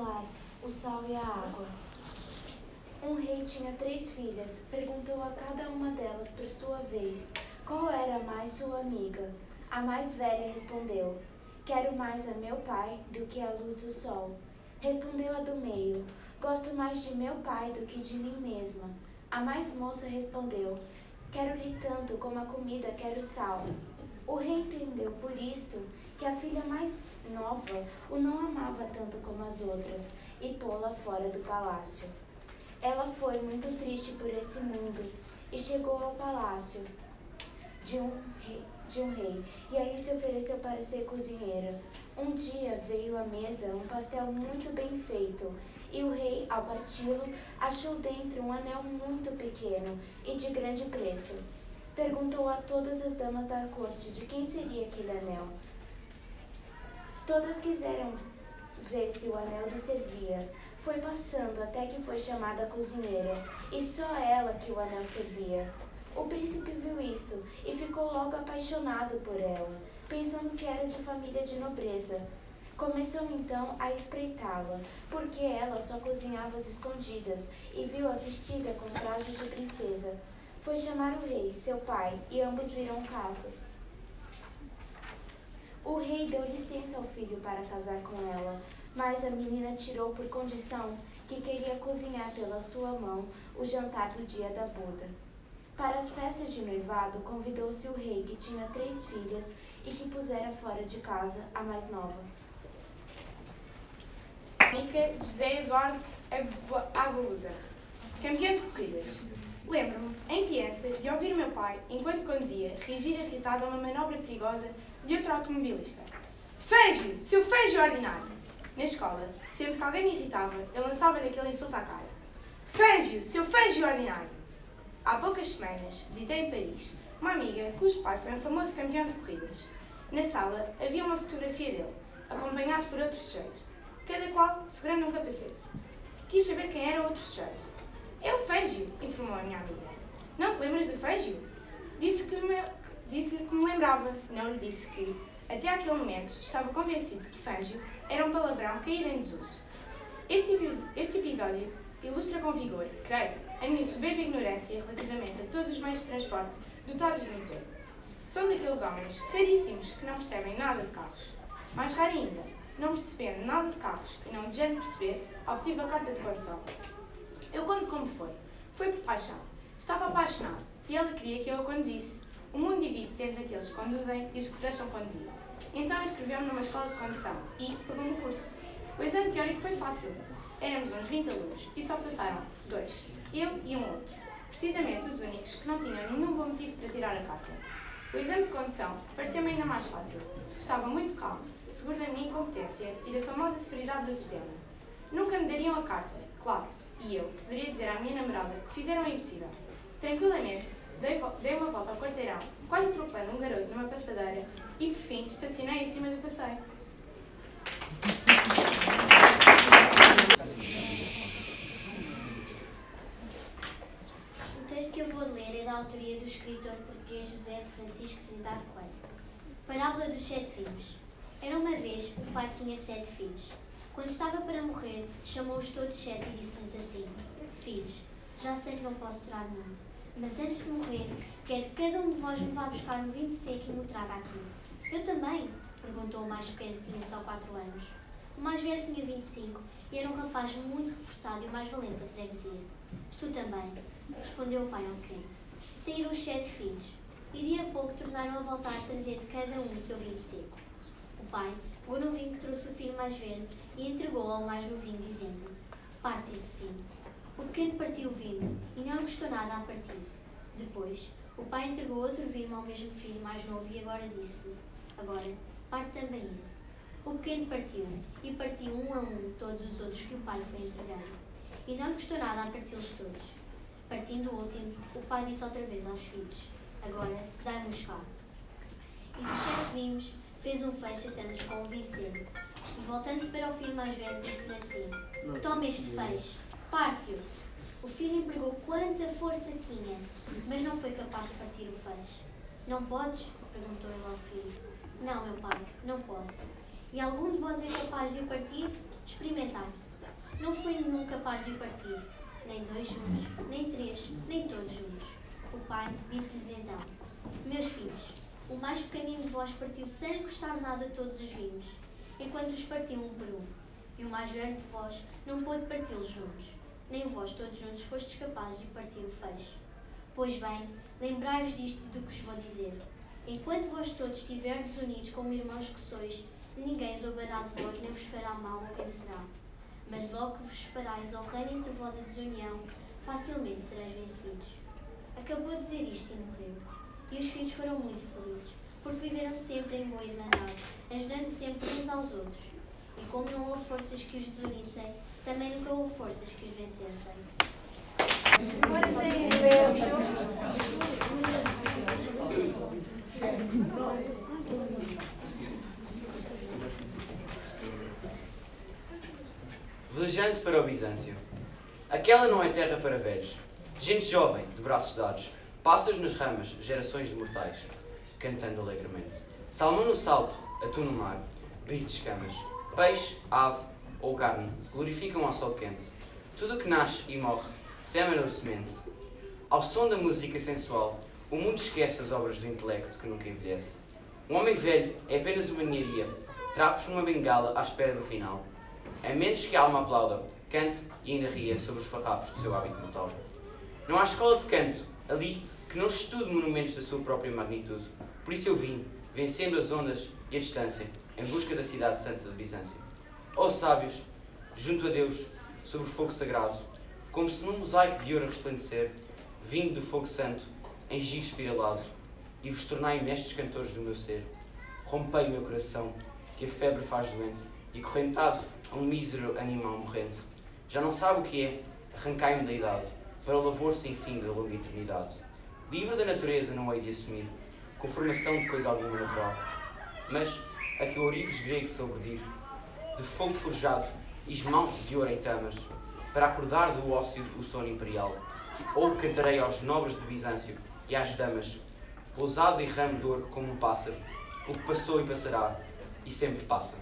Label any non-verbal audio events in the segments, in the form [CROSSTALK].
o sal e a água. Um rei tinha três filhas. Perguntou a cada uma delas por sua vez qual era mais sua amiga. A mais velha respondeu: Quero mais a meu pai do que a luz do sol. Respondeu a do meio: Gosto mais de meu pai do que de mim mesma. A mais moça respondeu: Quero-lhe tanto como a comida quero sal. O rei entendeu por isto que a filha mais nova o não amava tanto como as outras e pô-la fora do palácio. Ela foi muito triste por esse mundo e chegou ao palácio de um rei, de um rei e aí se ofereceu para ser cozinheira. Um dia veio à mesa um pastel muito bem feito e o rei, ao parti-lo, achou dentro um anel muito pequeno e de grande preço. Perguntou a todas as damas da corte de quem seria aquele anel. Todas quiseram ver se o anel lhe servia. Foi passando até que foi chamada a cozinheira, e só ela que o anel servia. O príncipe viu isto e ficou logo apaixonado por ela, pensando que era de família de nobreza. Começou então a espreitá-la, porque ela só cozinhava às escondidas e viu-a vestida com trajes de princesa. Foi chamar o rei, seu pai, e ambos viram o caso. O rei deu licença ao filho para casar com ela, mas a menina tirou por condição que queria cozinhar pela sua mão o jantar do dia da boda. Para as festas de noivado, convidou-se o rei, que tinha três filhas e que pusera fora de casa a mais nova. Mica José Eduardo Agualusa, campeão de corridas. Lembro-me, em criança, de ouvir meu pai, enquanto conduzia, reagir irritado a uma manobra perigosa de outro automobilista. Fejo! Seu fejo ordinário! Na escola, sempre que alguém me irritava, eu lançava-lhe aquele insulto à cara. Fejo! Seu fejo ordinário! Há poucas semanas, visitei Paris uma amiga cujo pai foi um famoso campeão de corridas. Na sala havia uma fotografia dele, acompanhado por outro sujeito, cada qual segurando um capacete. Quis saber quem era o outro sujeito. É o Fégio, informou a minha amiga. Não te lembras do Fégio? Disse-lhe que, me, disse que me lembrava. Não lhe disse que, até aquele momento, estava convencido que Fégio era um palavrão caído em desuso. Este, este episódio ilustra com vigor, creio, a minha soberba ignorância relativamente a todos os meios de transporte dotados de motor. São daqueles homens raríssimos que não percebem nada de carros. Mais raro ainda, não percebendo nada de carros e não desejando perceber, obtive a carta de condução. Eu conto como foi. Foi por paixão. Estava apaixonado e ela queria que eu a conduzisse. O mundo divide-se entre aqueles que conduzem e os que se deixam conduzir. Então inscreveu-me numa escola de condução e pagou-me o curso. O exame teórico foi fácil. Éramos uns 20 alunos e só passaram dois, eu e um outro. Precisamente os únicos que não tinham nenhum bom motivo para tirar a carta. O exame de condução pareceu-me ainda mais fácil. Estava muito calmo, seguro da minha incompetência e da famosa severidade do sistema. Nunca me dariam a carta, claro, e eu poderia dizer à minha namorada que fizeram o impossível. Tranquilamente, dei, dei uma volta ao quarteirão, quase atropelando um garoto numa passadeira e, por fim, estacionei em cima do passeio. O texto que eu vou ler é da autoria do escritor português José Francisco Trindade Coelho. Parábola dos Sete Filhos. Era uma vez um pai tinha sete filhos. Quando estava para morrer, chamou-os todos sete e disse-lhes assim: Filhos, já sei que não posso durar muito, mas antes de morrer, quero que cada um de vós me vá buscar um vinho seco e me o traga aqui. Eu também? perguntou o mais pequeno, que tinha só quatro anos. O mais velho tinha 25 e era um rapaz muito reforçado e o mais valente da freguesia. Tu também, respondeu o pai ao pequeno. Saíram os sete filhos e dia a pouco tornaram a voltar a trazer de cada um o seu vinho seco. O pai pegou no vinho que trouxe o filho mais velho e entregou ao mais novinho, dizendo: Parte esse vinho. O pequeno partiu o vinho gostou nada a partir. Depois, o pai entregou outro vinho ao mesmo filho mais novo e agora disse-lhe: Agora, parte também esse. O pequeno partiu e partiu um a um todos os outros que o pai foi entregando. E não gostou nada a parti-los todos. Partindo o último, o pai disse outra vez aos filhos: Agora, dai-nos cá. E dos sete vinhos, fez um fecho tentando-os convencer. E voltando-se para o filho mais velho, disse-lhe assim: Toma este feixe, parte-o. O filho empregou quanta força tinha, mas não foi capaz de partir o feixe. Não podes? perguntou ele ao filho. Não, meu pai, não posso. E algum de vós é capaz de partir? Experimentai. não foi nenhum capaz de partir, nem dois juntos, nem três, nem todos juntos. O pai disse-lhes então: Meus filhos, o mais pequenino de vós partiu sem custar nada todos os vinhos, enquanto os partiu um por um. E o mais velho de vós não pôde parti-los juntos, nem vós todos juntos fostes capazes de partir o feixe. Pois bem, lembrai-vos disto do que vos vou dizer. Enquanto vós todos estiverdes unidos como irmãos que sois, ninguém zombará de vós, nem vos fará mal ou vencerá. Mas logo que vos esperais ao reino entre vós a desunião, facilmente sereis vencidos. Acabou de dizer isto e morreu. E os filhos foram muito felizes, porque viveram sempre em boa irmandade, ajudando sempre uns aos outros. E como não houve forças que os desunissem, também nunca houve forças que os vencessem. Sem silêncio. Velejante para o Bizâncio. Aquela não é terra para velhos. Gente jovem, de braços dados, pássaros nas ramas, gerações de mortais, cantando alegremente. Salmão no salto, atum no mar, brilho de escamas, peixe, ave ou carne, glorificam ao sol quente. Tudo o que nasce e morre, sêmen ou semente. Ao som da música sensual, o mundo esquece as obras do intelecto que nunca envelhece. Um homem velho é apenas uma ninharia, trapos numa bengala à espera do final. A menos que a alma aplauda, cante e ainda ria sobre os farrapos do seu hábito mortal. Não há escola de canto, ali, que não estude monumentos da sua própria magnitude. Por isso eu vim, vencendo as ondas e a distância, em busca da cidade santa de Bizância. Ó oh, sábios, junto a Deus, sobre o fogo sagrado, como se num mosaico de ouro a resplandecer, vindo do fogo santo, em gigo espiralado, e vos tornai mestres cantores do meu ser. Rompei o meu coração, que a febre faz doente, e correntado a um mísero animal morrente. Já não sabe o que é, arrancai-me da idade, para o lavor sem fim da longa eternidade. Livre da natureza não hei de assumir, com formação de coisa alguma natural. Mas a que o orives grego soube dir, de fogo forjado e esmalte de ouro em tamas, para acordar do ócio o sono imperial. Ou cantarei aos nobres de Bizâncio e às damas, pousado e ramo de ouro como um pássaro, o que passou e passará, e sempre passa.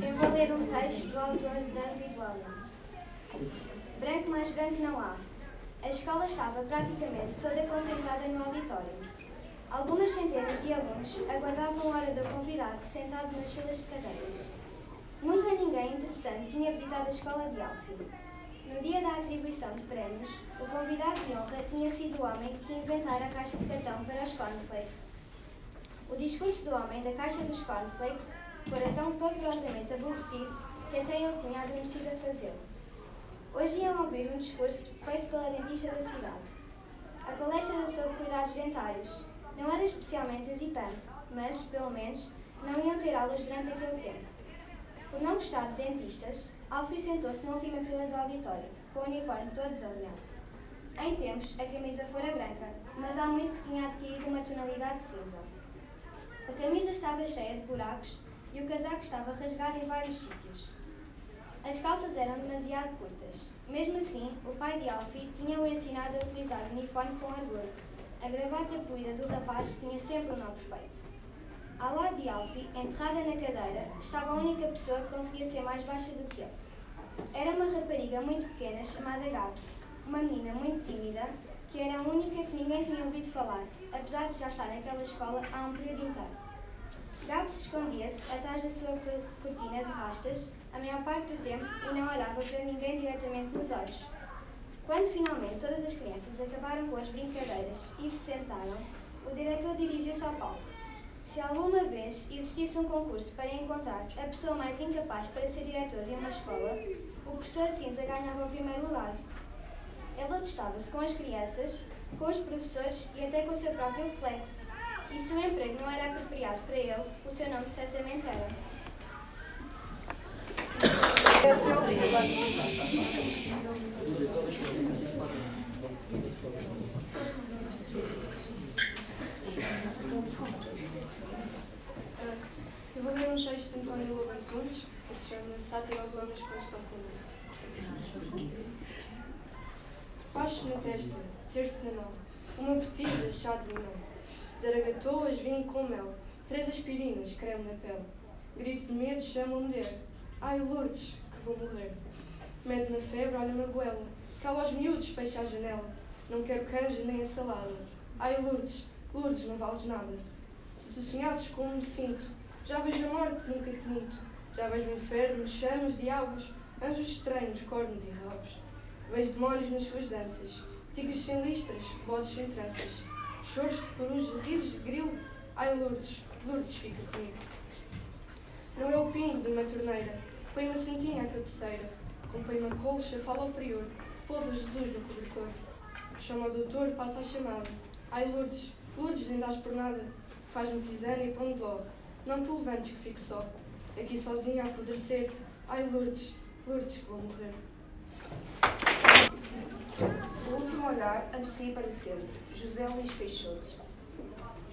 Eu vou ler um texto do autor David Williams. Branco mais branco não há. A escola estava praticamente toda concentrada no auditório. Algumas centenas de alunos aguardavam a hora do convidado sentado nas filas de cadeiras. Nunca ninguém interessante tinha visitado a escola de Alfio. No dia da atribuição de prémios, o convidado de honra tinha sido o homem que inventara a caixa de cartão para os cornflakes. O discurso do homem da caixa dos cornflakes fora tão pavorosamente aborrecido que até ele tinha adormecido a fazê-lo. Hoje iam ouvir um discurso feito pela dentista da cidade. A palestra era sobre cuidados dentários. Não era especialmente hesitante, mas, pelo menos, não iam ter aulas durante aquele tempo. Por não gostar de dentistas, Alfio sentou-se na última fila do auditório, com o uniforme todo desalinhado. Em tempos, a camisa fora branca, mas há muito que tinha adquirido uma tonalidade cinza. A camisa estava cheia de buracos e o casaco estava rasgado em vários sítios. As calças eram demasiado curtas. Mesmo assim, o pai de Alfie tinha-o ensinado a utilizar o uniforme com orgulho. A gravata puída do rapaz tinha sempre o nó perfeito. Ao lado de Alfie, enterrada na cadeira, estava a única pessoa que conseguia ser mais baixa do que ele. Era uma rapariga muito pequena chamada Gabs, uma menina muito tímida, que era a única que ninguém tinha ouvido falar, apesar de já estar naquela escola há um período inteiro. Gabs escondia-se atrás da sua cortina de rastas a maior parte do tempo e não olhava para ninguém diretamente nos olhos. Quando finalmente todas as crianças acabaram com as brincadeiras e se sentaram, o diretor dirigiu-se ao palco. Se alguma vez existisse um concurso para encontrar a pessoa mais incapaz para ser diretor de uma escola, o professor Cinza ganhava o primeiro lugar. Ele assustava-se com as crianças, com os professores e até com o seu próprio reflexo. E se o emprego não era apropriado para ele, o seu nome certamente era. Eu vou ler um texto de António Lobo Antunes, que se chama Sátira aos Homens quando estão comigo. Baixo na testa, terço na mão, uma botija, chá de limão, zaragatoas, vinho com mel, três aspirinas, creme na pele, Grito de medo, chamo a mulher. Ai, Lourdes, que vou morrer. Mete-me febre, olha-me a goela. Cala aos miúdos, fecha a janela. Não quero canja nem a salada. Ai, Lourdes, Lourdes, não vales nada. Se tu sonhasses como me sinto, já vejo a morte, nunca te minto. Já vejo o inferno, chamas, diabos, anjos estranhos, cornos e rabos. Vejo demónios nas suas danças, tigres sem listras, bodes sem tranças, choros de coruja, risos de grilo. Ai, Lourdes, Lourdes, fica comigo. Não é o pingo de uma torneira, põe uma santinha à cabeceira, acompanha uma colcha, fala ao prior, pousa Jesus no cobertor. Chama o doutor, passa a chamada. Ai, Lourdes, Lourdes, nem dás por nada, faz-me tisana e de ló. Não te levantes que fico só, aqui sozinha a apodrecer. Ai, Lourdes, Lourdes, que vou morrer. O último olhar antes de para sempre. José Luís Peixoto.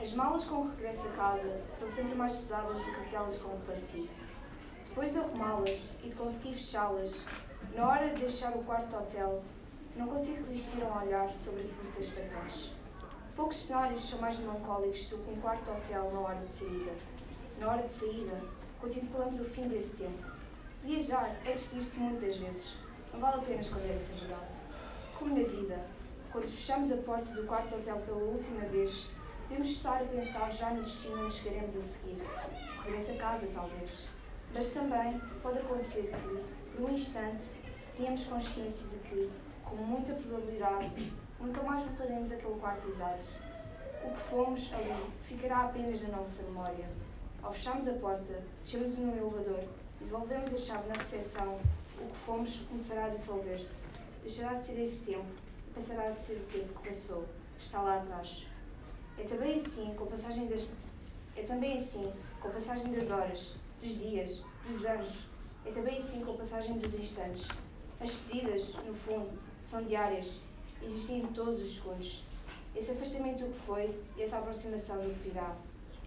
As malas com que regresso a casa são sempre mais pesadas do que aquelas com que parti. Depois de arrumá-las e de conseguir fechá-las, na hora de deixar o quarto hotel, não consigo resistir a um olhar sobre tens para trás. Poucos cenários são mais melancólicos do que um quarto hotel na hora de saída. Na hora de saída, contemplamos o fim desse tempo. Viajar é despedir-se muitas vezes. Não vale a pena esconder essa verdade. Como na vida, quando fechamos a porta do quarto hotel pela última vez, podemos estar a pensar já no destino onde chegaremos a seguir. Regresso a casa, talvez. Mas também pode acontecer que, por um instante, tenhamos consciência de que, com muita probabilidade, nunca mais voltaremos àquele quarto exato. O que fomos ali ficará apenas na nossa memória. Ao fecharmos a porta, descemos no elevador e devolvemos a chave na recepção, o que fomos começará a dissolver-se. Deixará de ser esse tempo e passará a ser o tempo que passou, que está lá atrás. É também assim com a passagem das é também assim com a passagem das horas, dos dias, dos anos. É também assim com a passagem dos instantes. As despedidas, no fundo, são diárias, existem em todos os segundos. Esse afastamento do que foi e essa aproximação do que virá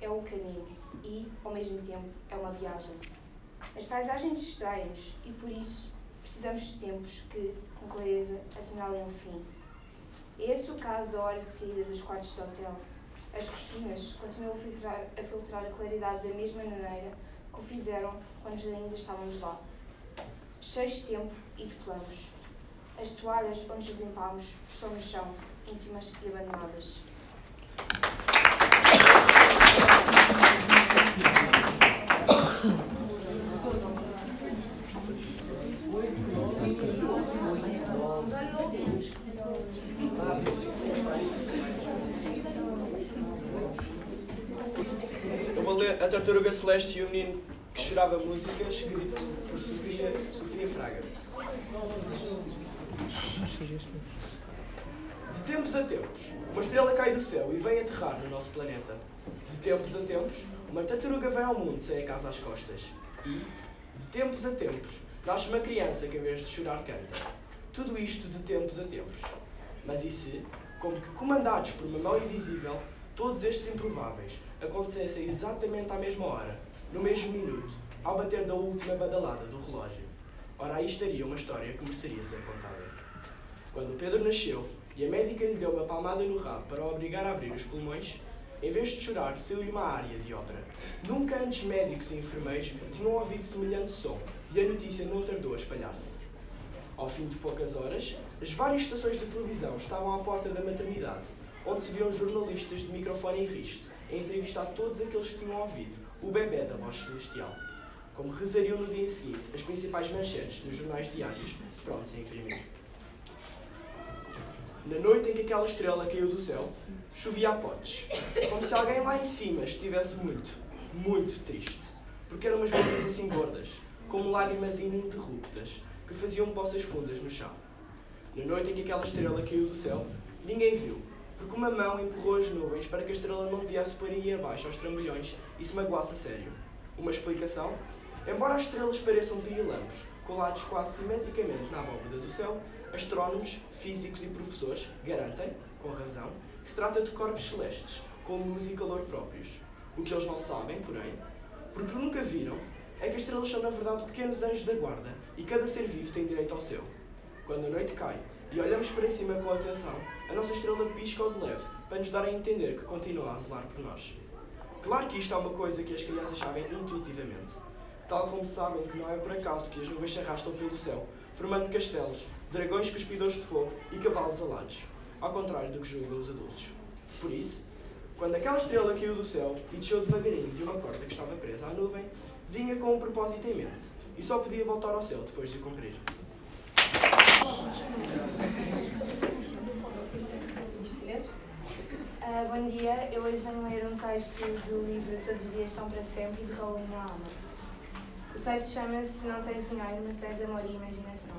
é um caminho e, ao mesmo tempo, é uma viagem. As paisagens distraem-nos e, por isso, precisamos de tempos que, com clareza, assinalem o fim. É esse o caso da hora de saída dos quartos de hotel. As cortinas continuam a filtrar, a filtrar a claridade da mesma maneira que o fizeram quando ainda estávamos lá. Cheios de tempo e de planos. As toalhas onde nos limpámos estão no chão, íntimas e abandonadas. [COUGHS] [COUGHS] A Tartaruga Celeste e o Menino que Chorava Música, escrito por Sofia, Sofia Fraga. De tempos a tempos, uma estrela cai do céu e vem aterrar no nosso planeta. De tempos a tempos, uma tartaruga vem ao mundo sem a casa às costas. E, de tempos a tempos, nasce uma criança que, em vez de chorar, canta. Tudo isto de tempos a tempos. Mas e se, como que comandados por uma mão invisível, todos estes improváveis acontecessem exatamente à mesma hora, no mesmo minuto, ao bater da última badalada do relógio? Ora, aí estaria uma história que mereceria ser contada. Quando Pedro nasceu e a médica lhe deu uma palmada no rabo para o obrigar a abrir os pulmões, em vez de chorar, saiu-lhe uma área de ópera. Nunca antes médicos e enfermeiros tinham ouvido semelhante som e a notícia não tardou a espalhar-se. Ao fim de poucas horas, as várias estações de televisão estavam à porta da maternidade, onde se viam jornalistas de microfone em riste a entrevistar todos aqueles que tinham ouvido o bebê da voz celestial. Como rezariam no dia seguinte as principais manchetes dos jornais diários, prontos a imprimir. Na noite em que aquela estrela caiu do céu, chovia a potes, como se alguém lá em cima estivesse muito, muito triste, porque eram umas gotas assim gordas, como lágrimas ininterruptas, que faziam poças fundas no chão. Na noite em que aquela estrela caiu do céu, ninguém viu, porque uma mão empurrou as nuvens para que a estrela não viesse por aí abaixo aos trambolhões e se magoasse a sério. Uma explicação? Embora as estrelas pareçam pirilampos, colados quase simetricamente na abóbada do céu, astrónomos, físicos e professores garantem, com razão, que se trata de corpos celestes, com luz e calor próprios. O que eles não sabem, porém, porque nunca viram, é que as estrelas são na verdade pequenos anjos da guarda e cada ser vivo tem direito ao seu. Quando a noite cai e olhamos para cima com atenção, a nossa estrela pisca ao de leve para nos dar a entender que continua a zelar por nós. Claro que isto é uma coisa que as crianças sabem intuitivamente. Tal como sabem que não é por acaso que as nuvens se arrastam pelo céu, formando castelos, dragões cuspidores de fogo e cavalos alados, ao contrário do que julgam os adultos. Por isso, quando aquela estrela caiu do céu e desceu devagarinho de uma corda que estava presa à nuvem, vinha com um propósito em mente e só podia voltar ao céu depois de cumprir. Uh, bom dia, eu hoje venho ler um texto do livro Todos os Dias São para Sempre, de Raul Alma. O texto chama-se Não tens dinheiro, mas tens amor e imaginação.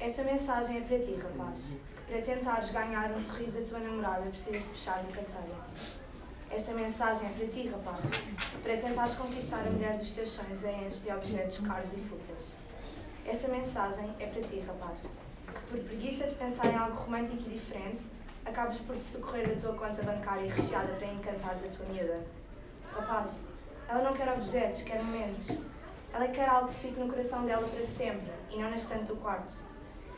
Esta mensagem é para ti, rapaz, que para tentares ganhar um sorriso da tua namorada precisas de puxar a carteira. Esta mensagem é para ti, rapaz, que para tentares conquistar a mulher dos teus sonhos é enches de objetos caros e fúteis. Esta mensagem é para ti, rapaz, que por preguiça de pensar em algo romântico e diferente, acabas por socorrer da tua conta bancária recheada para encantares a tua miúda. Rapaz, ela não quer objetos, quer momentos. Ela quer algo que fique no coração dela para sempre e não na estante do quarto.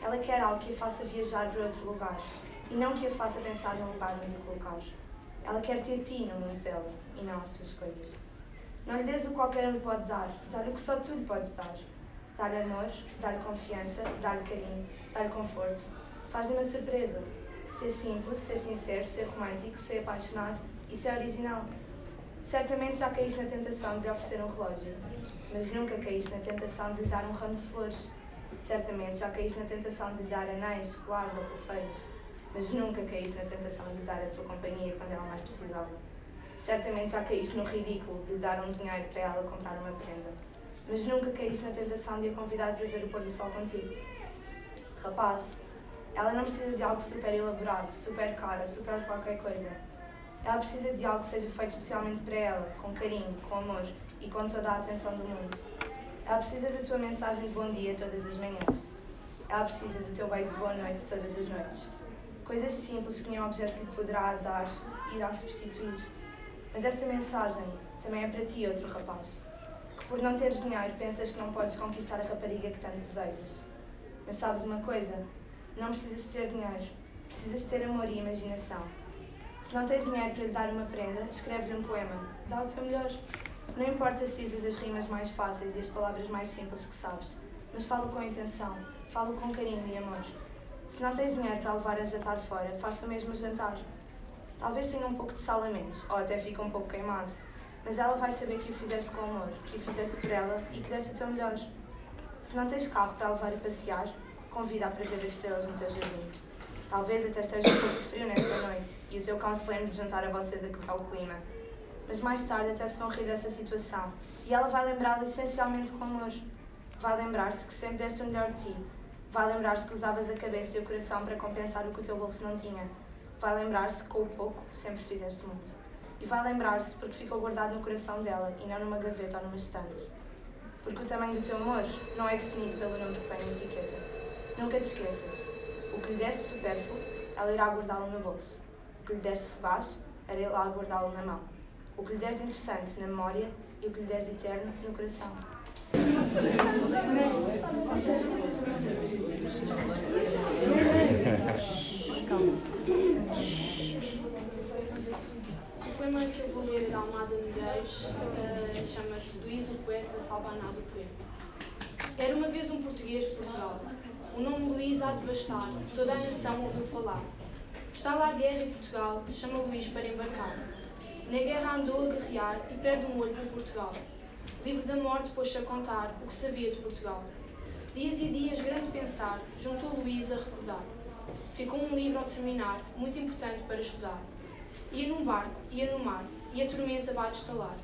Ela quer algo que a faça viajar para outro lugar e não que a faça pensar no lugar onde o colocar. Ela quer ter ti no mundo dela e não as suas coisas. Não lhe des o que qualquer um pode dar, dá-lhe o que só tu lhe podes dar. Dá-lhe amor, dá-lhe confiança, dá-lhe carinho, dá-lhe conforto. Faz-lhe uma surpresa. Ser simples, ser sincero, ser romântico, ser apaixonado e ser original. Certamente já caíste na tentação de oferecer um relógio, mas nunca caíste na tentação de lhe dar um ramo de flores. Certamente já caíste na tentação de lhe dar anéis, colares ou pulseiras, mas nunca caíste na tentação de lhe dar a tua companhia quando ela mais precisava. Certamente já caíste no ridículo de lhe dar um dinheiro para ela comprar uma prenda, mas nunca caíste na tentação de a convidar para ver o pôr do sol contigo. Rapaz, ela não precisa de algo super elaborado, super caro, super qualquer coisa. Ela precisa de algo que seja feito especialmente para ela, com carinho, com amor e com toda a atenção do mundo. Ela precisa da tua mensagem de bom dia todas as manhãs. Ela precisa do teu beijo de boa noite todas as noites. Coisas simples que nenhum objeto lhe poderá dar irá substituir. Mas esta mensagem também é para ti, outro rapaz, que por não teres dinheiro pensas que não podes conquistar a rapariga que tanto desejas. Mas sabes uma coisa? Não precisas ter dinheiro, precisas ter amor e imaginação. Se não tens dinheiro para lhe dar uma prenda, escreve-lhe um poema. Dá o teu melhor. Não importa se usas as rimas mais fáceis e as palavras mais simples que sabes, mas fala com intenção, fala com carinho e amor. Se não tens dinheiro para levar a jantar fora, faça o mesmo jantar. Talvez tenha um pouco de sal a menos, ou até fique um pouco queimado, mas ela vai saber que o fizeste com amor, que o fizeste por ela e que deste o teu melhor. Se não tens carro para levar a passear, convida-a para ver as estrelas no teu jardim. Talvez até esteja um pouco de frio nessa noite e o teu cão lembre de juntar a vocês a o clima. Mas mais tarde até se vão rir dessa situação e ela vai lembrá-la essencialmente com amor. Vai lembrar-se que sempre deste o melhor de ti. Vai lembrar-se que usavas a cabeça e o coração para compensar o que o teu bolso não tinha. Vai lembrar-se que com o pouco sempre fizeste muito. E vai lembrar-se porque ficou guardado no coração dela e não numa gaveta ou numa estante. Porque o tamanho do teu amor não é definido pelo número que vem na etiqueta. Nunca te esqueças. O que lhe deste supérfluo, ela irá guardá-lo no bolso. O que lhe deste fugaz, ela irá guardá-lo na mão. O que lhe deste interessante na memória e o que lhe deste eterno no coração. O poema que eu vou ler da Almada Medeiros, uh, chama-se Luís o Poeta, Salvanado o Poema. Era uma vez um português de Portugal. O nome Luís há de bastar, toda a nação ouviu falar. Está lá a guerra em Portugal, chama Luís para embarcar. Na guerra andou a guerrear e perde um olho por Portugal. Livre da morte, pôs-se a contar o que sabia de Portugal. Dias e dias, grande pensar, juntou Luís a recordar. Ficou um livro ao terminar, muito importante para estudar. Ia num barco, ia no mar, e a tormenta vai destalar.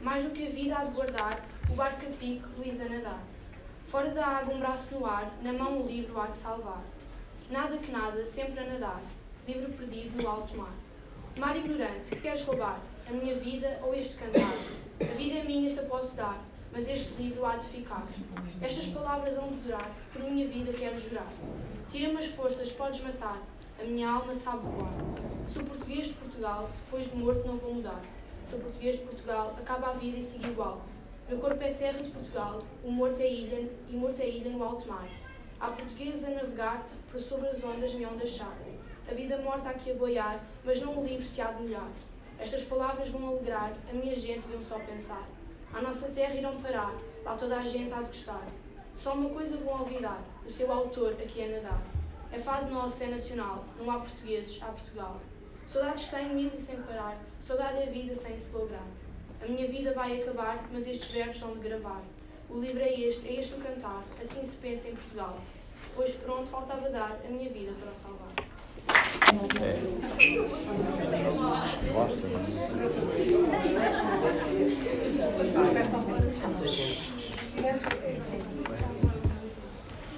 Mais do que a vida há de guardar, o barco a pique, Luís a nadar. Fora da água, um braço no ar, na mão o livro há de salvar. Nada que nada, sempre a nadar, livro perdido no alto mar. Mar ignorante, que queres roubar? A minha vida ou este cantar? A vida é minha, te posso dar, mas este livro há de ficar. Estas palavras hão de durar, por minha vida quero jurar. Tira-me as forças, podes matar, a minha alma sabe voar. Sou português de Portugal, depois de morto não vou mudar. Sou português de Portugal, acaba a vida e siga igual. Meu corpo é terra de Portugal, o morto é ilha, e morto é ilha no alto mar. Há portugueses a navegar, por sobre as ondas me ondas achar. A vida morta aqui a boiar, mas não o livro se há de molhar. Estas palavras vão alegrar a minha gente de um só pensar. À nossa terra irão parar, lá toda a gente há de gostar. Só uma coisa vão olvidar, o seu autor aqui a nadar. É fado nosso, é nacional, não há portugueses, há Portugal. Saudades tenho mil e sem parar, saudade é vida sem se lograr. A minha vida vai acabar, mas estes versos são de gravar. O livro é este, é este o cantar, assim se pensa em Portugal. Pois pronto, faltava dar a minha vida para o salvar.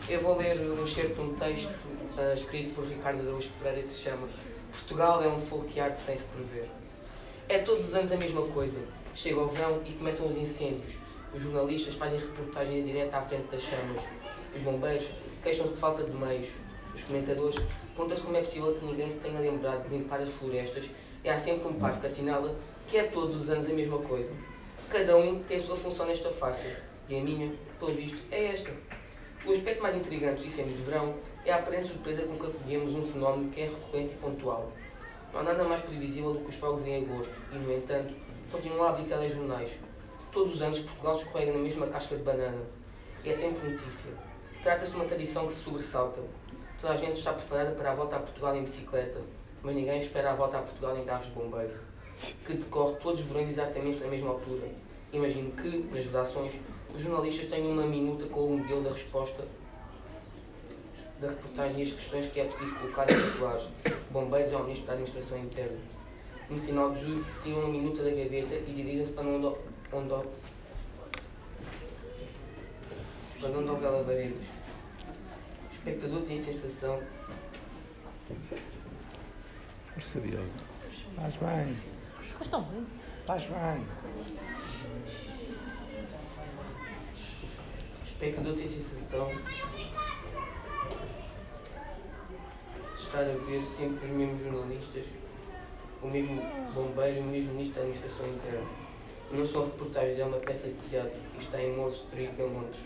Eu vou ler um excerto de um texto uh, escrito por Ricardo Araújo Pereira que se chama Portugal é um fogo que arde sem se prever. É todos os anos a mesma coisa. Chega o verão e começam os incêndios. Os jornalistas fazem reportagem em direto à frente das chamas. Os bombeiros queixam-se de falta de meios. Os comentadores perguntam-se como é possível que ninguém se tenha lembrado de limpar as florestas e há sempre um par que assinala que é todos os anos a mesma coisa. Cada um tem a sua função nesta farsa e a minha, pelo visto, é esta. O aspecto mais intrigante dos incêndios de verão é a aparente surpresa com que acolhemos um fenómeno que é recorrente e pontual. Não há nada mais previsível do que os fogos em agosto e, no entanto, continuam a abrir telejornais. Todos os anos Portugal escorrega na mesma casca de banana. E é sempre notícia. Trata-se de uma tradição que se sobressalta. Toda a gente está preparada para a volta a Portugal em bicicleta, mas ninguém espera a volta a Portugal em carros de bombeiro, que decorre todos os verões exatamente na mesma altura. Imagino que, nas redações, os jornalistas tenham uma minuta com o modelo da resposta da reportagem e as questões que é preciso colocar em titulares, bombeiros ao Ministro da Administração Interna. No final de julho, tiram uma minuta da gaveta e dirigem-se para onde, onde, para onde houver lavaredos. O espectador tem a sensação Diogo. Estás bem. Bem. Estás bem. O espectador tem a sensação de estar a ver sempre os mesmos jornalistas, o mesmo bombeiro e o mesmo ministro da Administração Interna. Não são reportagens, é uma peça de teatro e está em Morso Trigo em Londres.